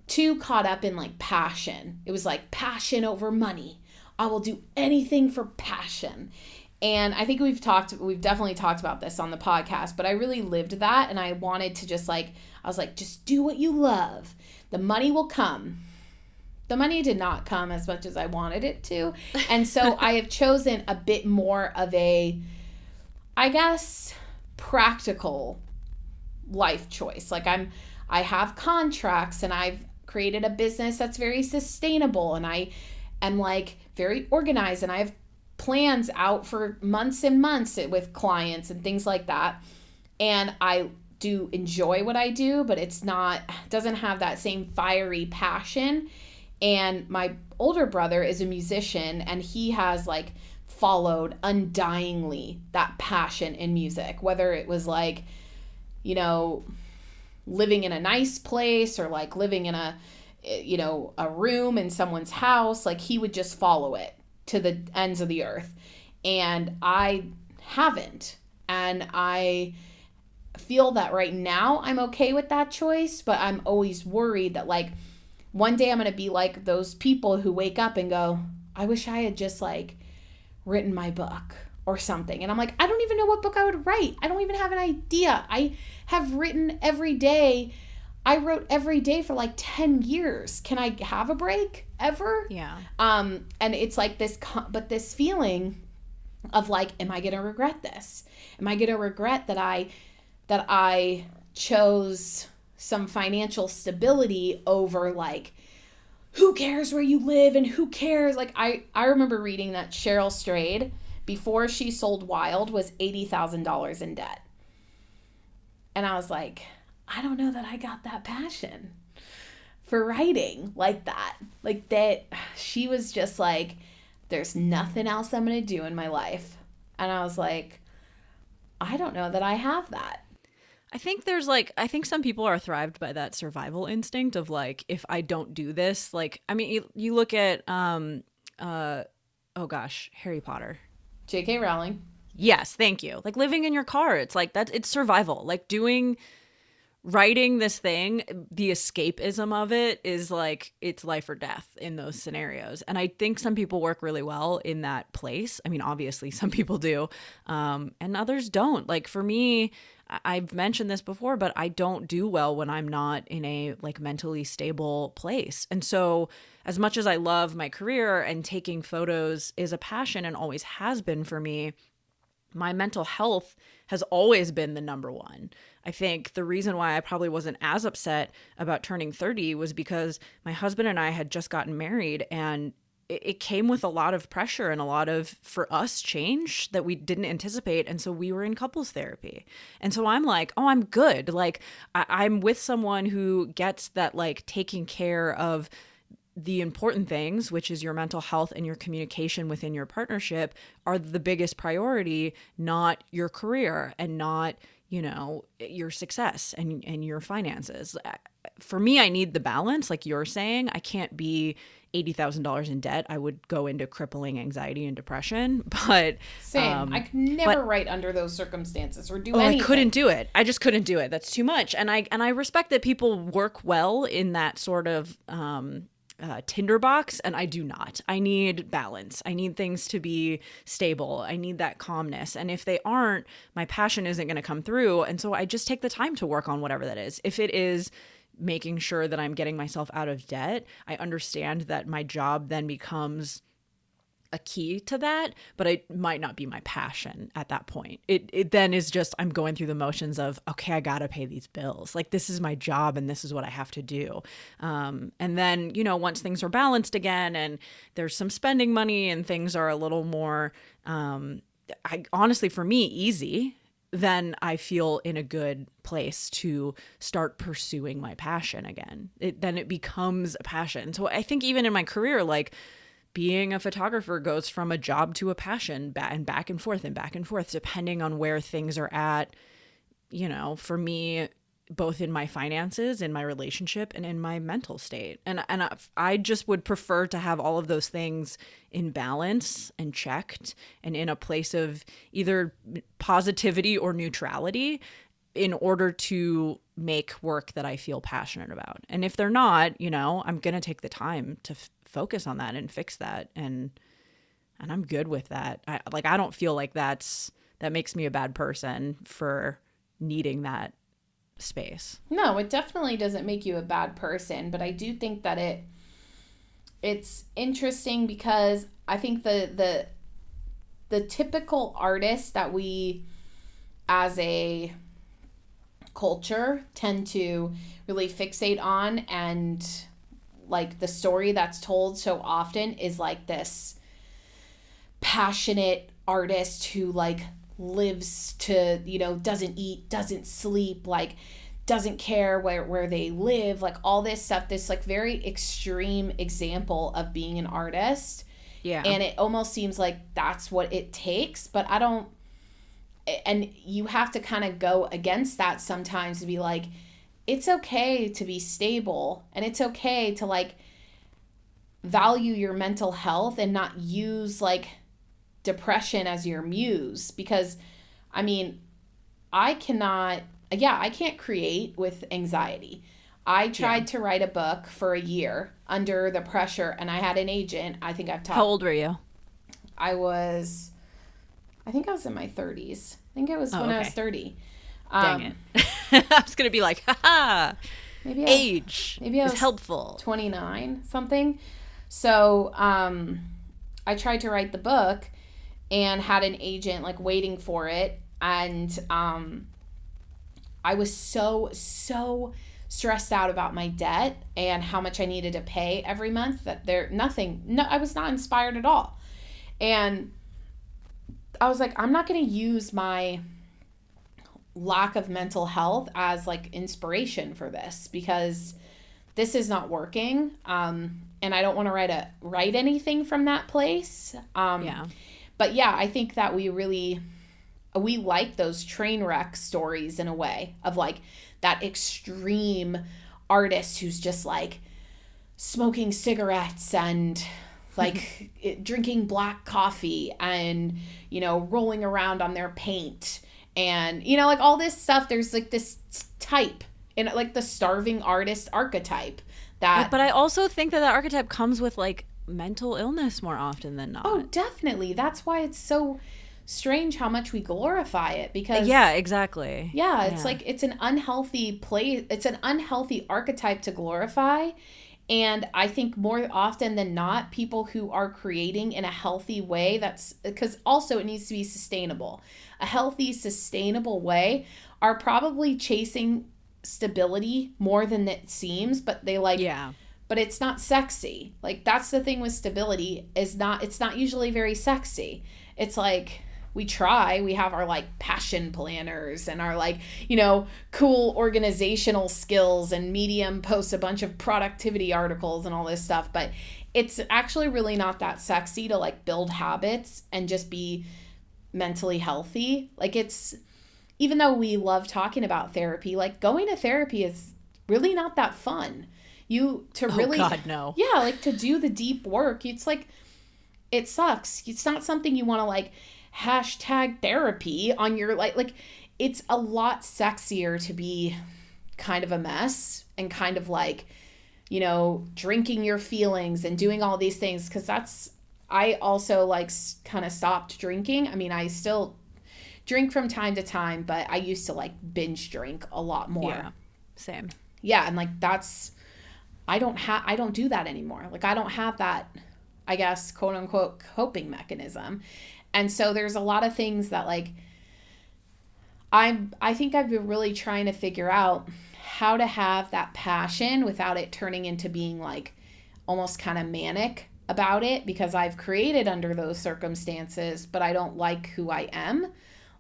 too caught up in like passion. It was like passion over money. I will do anything for passion. And I think we've talked, we've definitely talked about this on the podcast, but I really lived that. And I wanted to just like, I was like, just do what you love. The money will come. The money did not come as much as I wanted it to. And so I have chosen a bit more of a, I guess, practical life choice. Like I'm, I have contracts and I've created a business that's very sustainable and I am like very organized and I have plans out for months and months with clients and things like that. And I do enjoy what I do, but it's not doesn't have that same fiery passion. And my older brother is a musician and he has like followed undyingly that passion in music, whether it was like, you know, living in a nice place or like living in a you know a room in someone's house like he would just follow it to the ends of the earth and i haven't and i feel that right now i'm okay with that choice but i'm always worried that like one day i'm going to be like those people who wake up and go i wish i had just like written my book or something. And I'm like, I don't even know what book I would write. I don't even have an idea. I have written every day. I wrote every day for like 10 years. Can I have a break ever? Yeah. Um and it's like this but this feeling of like am I going to regret this? Am I going to regret that I that I chose some financial stability over like who cares where you live and who cares like I I remember reading that Cheryl Strayed before she sold Wild was $80,000 in debt. And I was like, I don't know that I got that passion for writing like that. Like that she was just like there's nothing else I'm going to do in my life. And I was like I don't know that I have that. I think there's like I think some people are thrived by that survival instinct of like if I don't do this, like I mean you, you look at um uh oh gosh, Harry Potter J.K. Rowling. Yes, thank you. Like living in your car, it's like that. It's survival. Like doing writing this thing, the escapism of it is like it's life or death in those scenarios. And I think some people work really well in that place. I mean, obviously, some people do, um, and others don't. Like for me, I've mentioned this before, but I don't do well when I'm not in a like mentally stable place. And so, as much as I love my career and taking photos is a passion and always has been for me, my mental health has always been the number one. I think the reason why I probably wasn't as upset about turning 30 was because my husband and I had just gotten married and it, came with a lot of pressure and a lot of for us change that we didn't anticipate and so we were in couples therapy and so i'm like oh i'm good like I, am with someone who gets that like taking care of the important things, which is your mental health and your communication within your partnership, are the biggest priority, not your career and not, you know, your success and, and your finances. For me, I need the balance, like you're saying. I can't be $80,000 in debt. I would go into crippling anxiety and depression. But same. Um, I could never but, write under those circumstances or do oh, anything. I couldn't do it. I just couldn't do it. That's too much. And I and I respect that people work well in that sort of um, uh, tinderbox and I do not. I need balance. I need things to be stable. I need that calmness. And if they aren't, my passion isn't going to come through. And so I just take the time to work on whatever that is. If it is making sure that I'm getting myself out of debt, I understand that my job then becomes a key to that, but it might not be my passion at that point. It it then is just I'm going through the motions of okay, I gotta pay these bills. Like this is my job and this is what I have to do. Um, and then you know once things are balanced again and there's some spending money and things are a little more, um, I honestly for me easy. Then I feel in a good place to start pursuing my passion again. It then it becomes a passion. So I think even in my career, like being a photographer goes from a job to a passion and back and forth and back and forth depending on where things are at you know for me both in my finances in my relationship and in my mental state and and I, I just would prefer to have all of those things in balance and checked and in a place of either positivity or neutrality in order to make work that I feel passionate about. And if they're not, you know, I'm to take the time to f- focus on that and fix that and and I'm good with that. I like I don't feel like that's that makes me a bad person for needing that space. No, it definitely doesn't make you a bad person, but I do think that it it's interesting because I think the the the typical artist that we as a culture tend to really fixate on and like the story that's told so often is like this passionate artist who like lives to you know doesn't eat doesn't sleep like doesn't care where where they live like all this stuff this like very extreme example of being an artist. Yeah. And it almost seems like that's what it takes but i don't and you have to kind of go against that sometimes to be like it's okay to be stable and it's okay to like value your mental health and not use like depression as your muse because I mean, I cannot yeah, I can't create with anxiety. I tried yeah. to write a book for a year under the pressure and I had an agent. I think I've talked How old were you? I was I think I was in my 30s. I think it was oh, when okay. I was 30. Dang um, it. I was going to be like, ha Maybe age maybe I was helpful. 29 something. So, um I tried to write the book and had an agent like waiting for it. And um I was so so stressed out about my debt and how much I needed to pay every month that there nothing no I was not inspired at all. And I was like I'm not going to use my lack of mental health as like inspiration for this because this is not working. Um and i don't want to write a write anything from that place. Um yeah but yeah i think that we really we like those train wreck stories in a way of like that extreme artist who's just like smoking cigarettes and like it, drinking black coffee and you know rolling around on their paint and you know like all this stuff. There's like this type and like the starving artist archetype that but i also think that that archetype comes with like mental illness more often than not. Oh definitely. That's why it's so strange how much we glorify it because yeah exactly. Yeah it's yeah. like it's an unhealthy place it's an unhealthy archetype to glorify. And i think more often than not people who are creating in a healthy way that's because also it needs to be sustainable. A healthy sustainable way are probably chasing stability more than it seems but they like yeah but it's not sexy. Like that's the thing with stability is not it's not usually very sexy. It's like we try we have our like passion planners and our like you know cool organizational skills and medium posts a bunch of productivity articles and all this stuff but it's actually really not that sexy to like build habits and just be mentally healthy. Like it's even though we love talking about therapy like going to therapy is really not that fun you to oh, really God, no. yeah like to do the deep work it's like it sucks. It's not something you want to like hashtag therapy on your like like it's a lot sexier to be kind of a mess and kind of like you know drinking your feelings and doing all these things because that's i also like kind of stopped drinking. I mean i still drink from time to time but i used to like binge drink a lot more. Yeah same. Yeah and like that's i don't have i don't do that anymore like i don't have that i guess quote unquote coping mechanism and so there's a lot of things that like I'm I think I've been really trying to figure out how to have that passion without it turning into being like almost kind of manic about it because I've created under those circumstances, but I don't like who I am.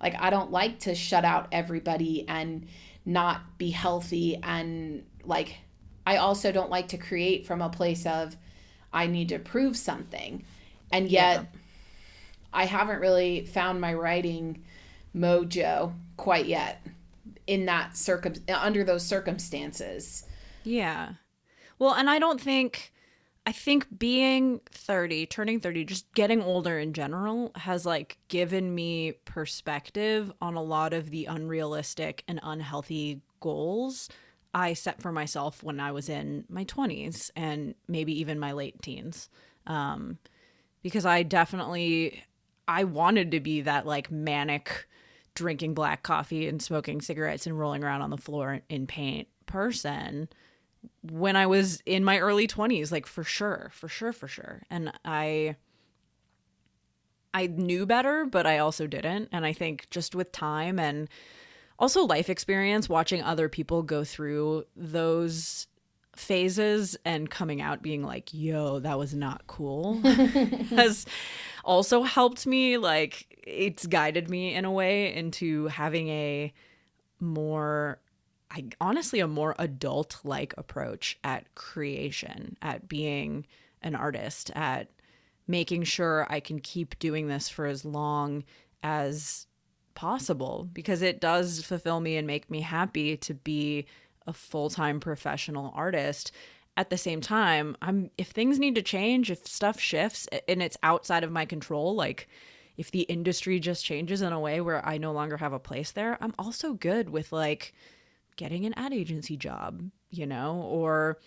Like I don't like to shut out everybody and not be healthy and like I also don't like to create from a place of I need to prove something. And yet yeah. I haven't really found my writing mojo quite yet in that circum under those circumstances. Yeah. Well, and I don't think I think being 30, turning 30, just getting older in general has like given me perspective on a lot of the unrealistic and unhealthy goals I set for myself when I was in my 20s and maybe even my late teens. Um, because I definitely I wanted to be that like manic drinking black coffee and smoking cigarettes and rolling around on the floor in paint person when I was in my early 20s like for sure for sure for sure and I I knew better but I also didn't and I think just with time and also life experience watching other people go through those phases and coming out being like yo that was not cool has also helped me like it's guided me in a way into having a more I honestly a more adult like approach at creation, at being an artist, at making sure I can keep doing this for as long as possible because it does fulfill me and make me happy to be a full-time professional artist. At the same time, I'm if things need to change, if stuff shifts and it's outside of my control, like if the industry just changes in a way where I no longer have a place there, I'm also good with like getting an ad agency job, you know, or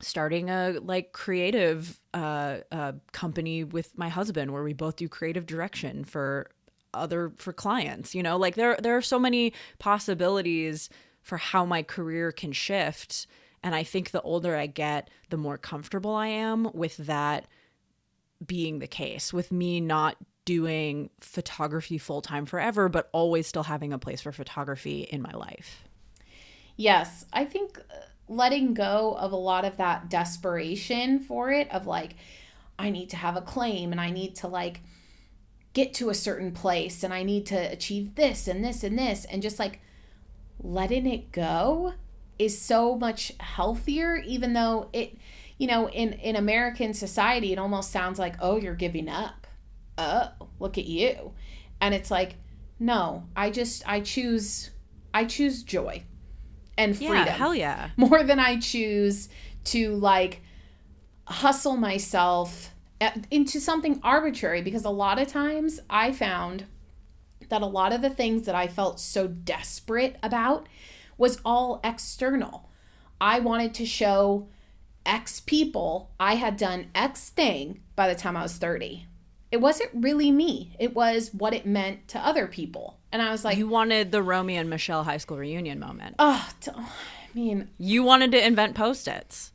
starting a like creative uh, uh, company with my husband where we both do creative direction for other for clients, you know, like there there are so many possibilities for how my career can shift. And I think the older I get, the more comfortable I am with that being the case, with me not doing photography full time forever, but always still having a place for photography in my life. Yes, I think uh, letting go of a lot of that desperation for it, of like, I need to have a claim and I need to like get to a certain place and I need to achieve this and this and this, and just like letting it go is so much healthier even though it you know in in american society it almost sounds like oh you're giving up. Oh look at you. And it's like no i just i choose i choose joy and freedom yeah, hell yeah. more than i choose to like hustle myself Uh, into something arbitrary because a lot of times I found that a lot of the things that I felt so desperate about was all external. I wanted to show X people I had done X thing by the time I was 30. It wasn't really me, it was what it meant to other people. And I was like, You wanted the Romy and Michele high school reunion moment. Oh, I mean, you wanted to invent post its.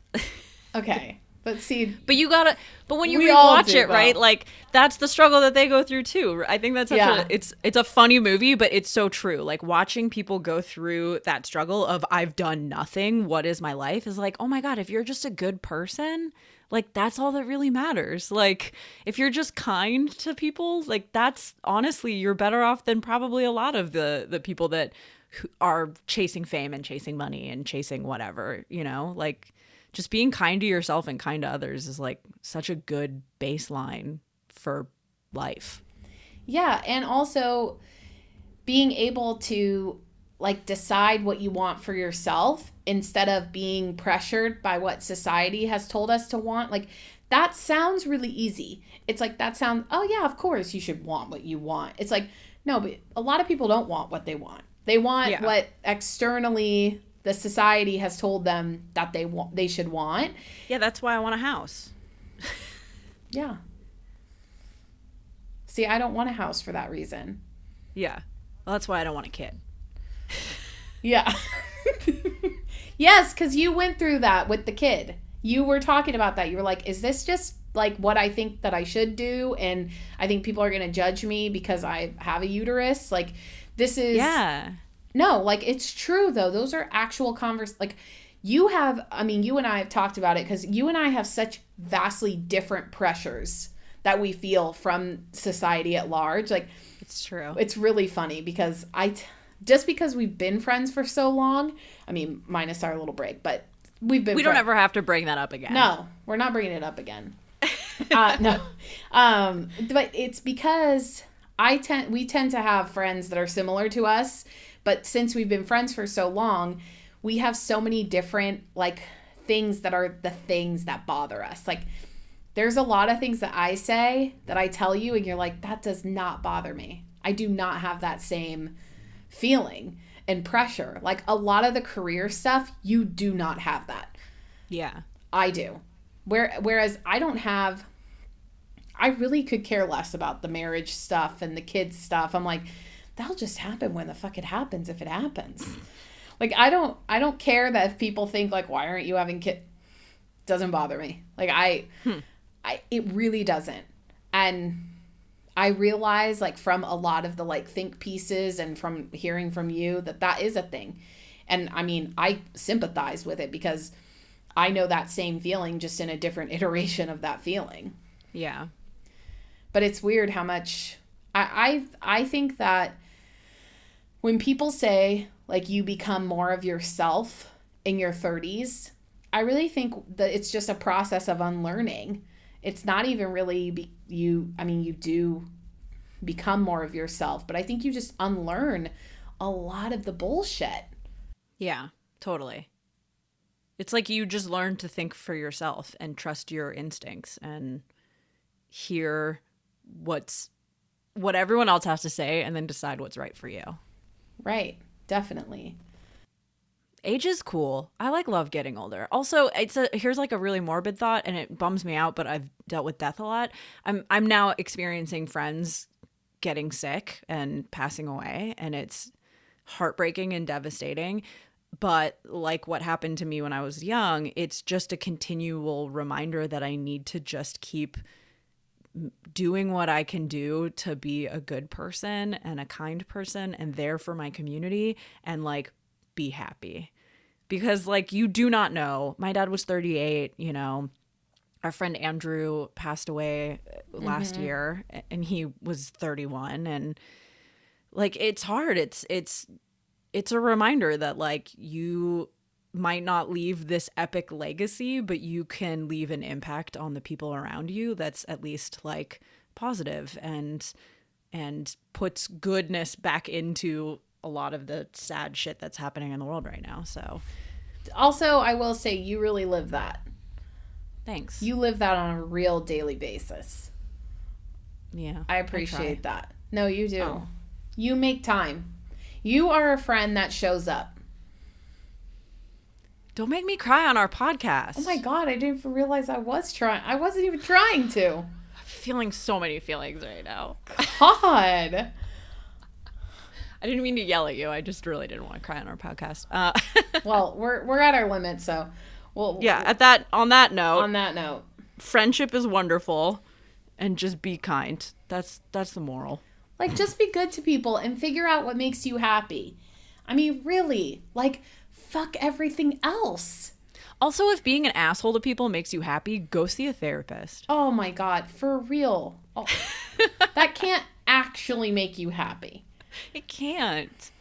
okay. But see, but you gotta. But when you rewatch it, right? Like that's the struggle that they go through too. I think that's yeah. a. It's it's a funny movie, but it's so true. Like watching people go through that struggle of I've done nothing. What is my life? Is like, oh my god, if you're just a good person, like that's all that really matters. Like if you're just kind to people, like that's honestly you're better off than probably a lot of the the people that are chasing fame and chasing money and chasing whatever. You know, like just being kind to yourself and kind to others is like such a good baseline for life. Yeah, and also being able to like decide what you want for yourself instead of being pressured by what society has told us to want. Like that sounds really easy. It's like that sounds oh yeah, of course you should want what you want. It's like no, but a lot of people don't want what they want. They want yeah. what externally the society has told them that they want they should want. Yeah, that's why I want a house. yeah. See, I don't want a house for that reason. Yeah. Well, that's why I don't want a kid. yeah. yes, cuz you went through that with the kid. You were talking about that. You were like, "Is this just like what I think that I should do and I think people are going to judge me because I have a uterus?" Like this is Yeah no, like it's true though. Those are actual convers like you have I mean you and I have talked about it cuz you and I have such vastly different pressures that we feel from society at large. Like it's true. It's really funny because I t- just because we've been friends for so long, I mean minus our little break, but we've been We don't ever have to bring that up again. No, we're not bringing it up again. uh, no. Um but it's because I tend we tend to have friends that are similar to us but since we've been friends for so long, we have so many different like things that are the things that bother us. Like there's a lot of things that I say that I tell you and you're like that does not bother me. I do not have that same feeling and pressure. Like a lot of the career stuff, you do not have that. Yeah. I do. Where whereas I don't have I really could care less about the marriage stuff and the kids stuff. I'm like that'll just happen when the fuck it happens if it happens. like I don't I don't care that if people think like why aren't you having kids doesn't bother me. Like I hmm. I it really doesn't. And I realize like from a lot of the like think pieces and from hearing from you that that is a thing. And I mean, I sympathize with it because I know that same feeling just in a different iteration of that feeling. Yeah. But it's weird how much I I I think that when people say like you become more of yourself in your 30s, I really think that it's just a process of unlearning. It's not even really be, you I mean you do become more of yourself, but I think you just unlearn a lot of the bullshit. Yeah, totally. It's like you just learn to think for yourself and trust your instincts and hear what's what everyone else has to say and then decide what's right for you. Right. Definitely. Age is cool. I like love getting older. Also, it's a here's like a really morbid thought and it bums me out, but I've dealt with death a lot. I'm I'm now experiencing friends getting sick and passing away and it's heartbreaking and devastating. But like what happened to me when I was young, it's just a continual reminder that I need to just keep doing what I can do to be a good person and a kind person and there for my community and like be happy. Because like you do not know. My dad was 38, you know. Our friend Andrew passed away uh, last mm-hmm. year and he was 31 and like it's hard. It's it's it's a reminder that like you might not leave this epic legacy, but you can leave an impact on the people around you that's at least like positive and and puts goodness back into a lot of the sad shit that's happening in the world right now. So also I will say you really live that. Thanks. You live that on a real daily basis. yeah. I appreciate that. No, you do. Oh. You make time. You are a friend that shows up. Don't make me cry on our podcast. Oh my god, I didn't even realize I was trying. I wasn't even trying to. I'm feeling so many feelings right now. God. I didn't mean to yell at you. I just really didn't want to cry on our podcast. Uh, well, we're we're at our limit, so well. Yeah. At that on that note. On that note, friendship is wonderful, and just be kind. That's that's the moral. Like, just be good to people and figure out what makes you happy. I mean, really, like, fuck everything else. Also, if being an asshole to people makes you happy, go see a therapist. Oh my god, for real. Oh, that can't actually make you happy. It can't.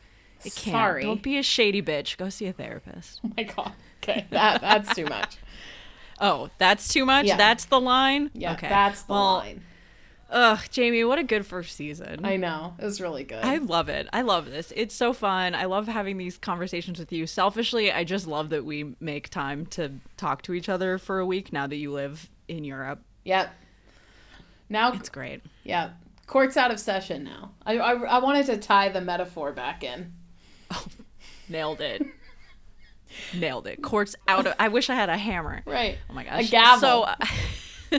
It can't. Sorry. Don't be a shady bitch. Go see a therapist. Oh my god. Okay, that that's too much. Oh, that's too much. Yeah. That's the line. Yeah, okay. that's the well, line. Ugh, Jamie, what a good first season. I know. It was really good. I love it. I love this. It's so fun. I love having these conversations with you. Selfishly, I just love that we make time to talk to each other for a week now that you live in Europe. Yep. Now it's great. Yeah. Court's out of session now. I, I, I wanted to tie the metaphor back in. Oh, nailed it. nailed it. Court's out of. I wish I had a hammer. Right. Oh my gosh. A gavel. So, uh,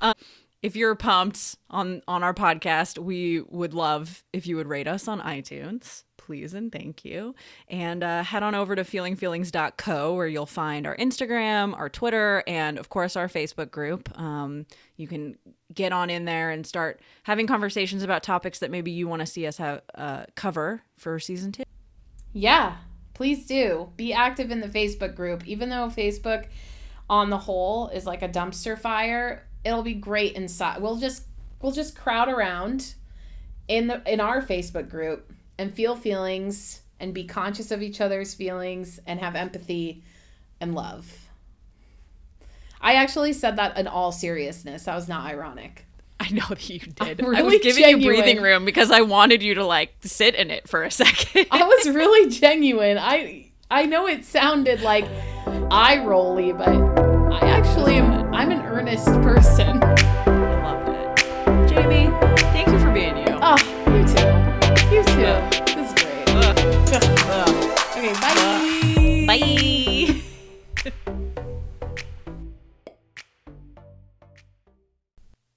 um, if you're pumped on on our podcast, we would love if you would rate us on iTunes please and thank you. And uh, head on over to feelingfeelings.co where you'll find our Instagram, our Twitter, and of course our Facebook group. Um, you can get on in there and start having conversations about topics that maybe you want to see us have uh, cover for season two. Yeah, please do. Be active in the Facebook group. Even though Facebook on the whole is like a dumpster fire, it'll be great inside. We'll just we'll just crowd around in the in our Facebook group and feel feelings and be conscious of each other's feelings and have empathy and love. I actually said that in all seriousness. That was not ironic. I know that you did. Really I was giving genuine. you breathing room because I wanted you to like sit in it for a second. I was really genuine. I I know it sounded like eye rolly, but I actually am I'm an earnest person. I loved it. Jamie, thank you for being you. Oh, you too. You too. This is great. okay, bye. Bye.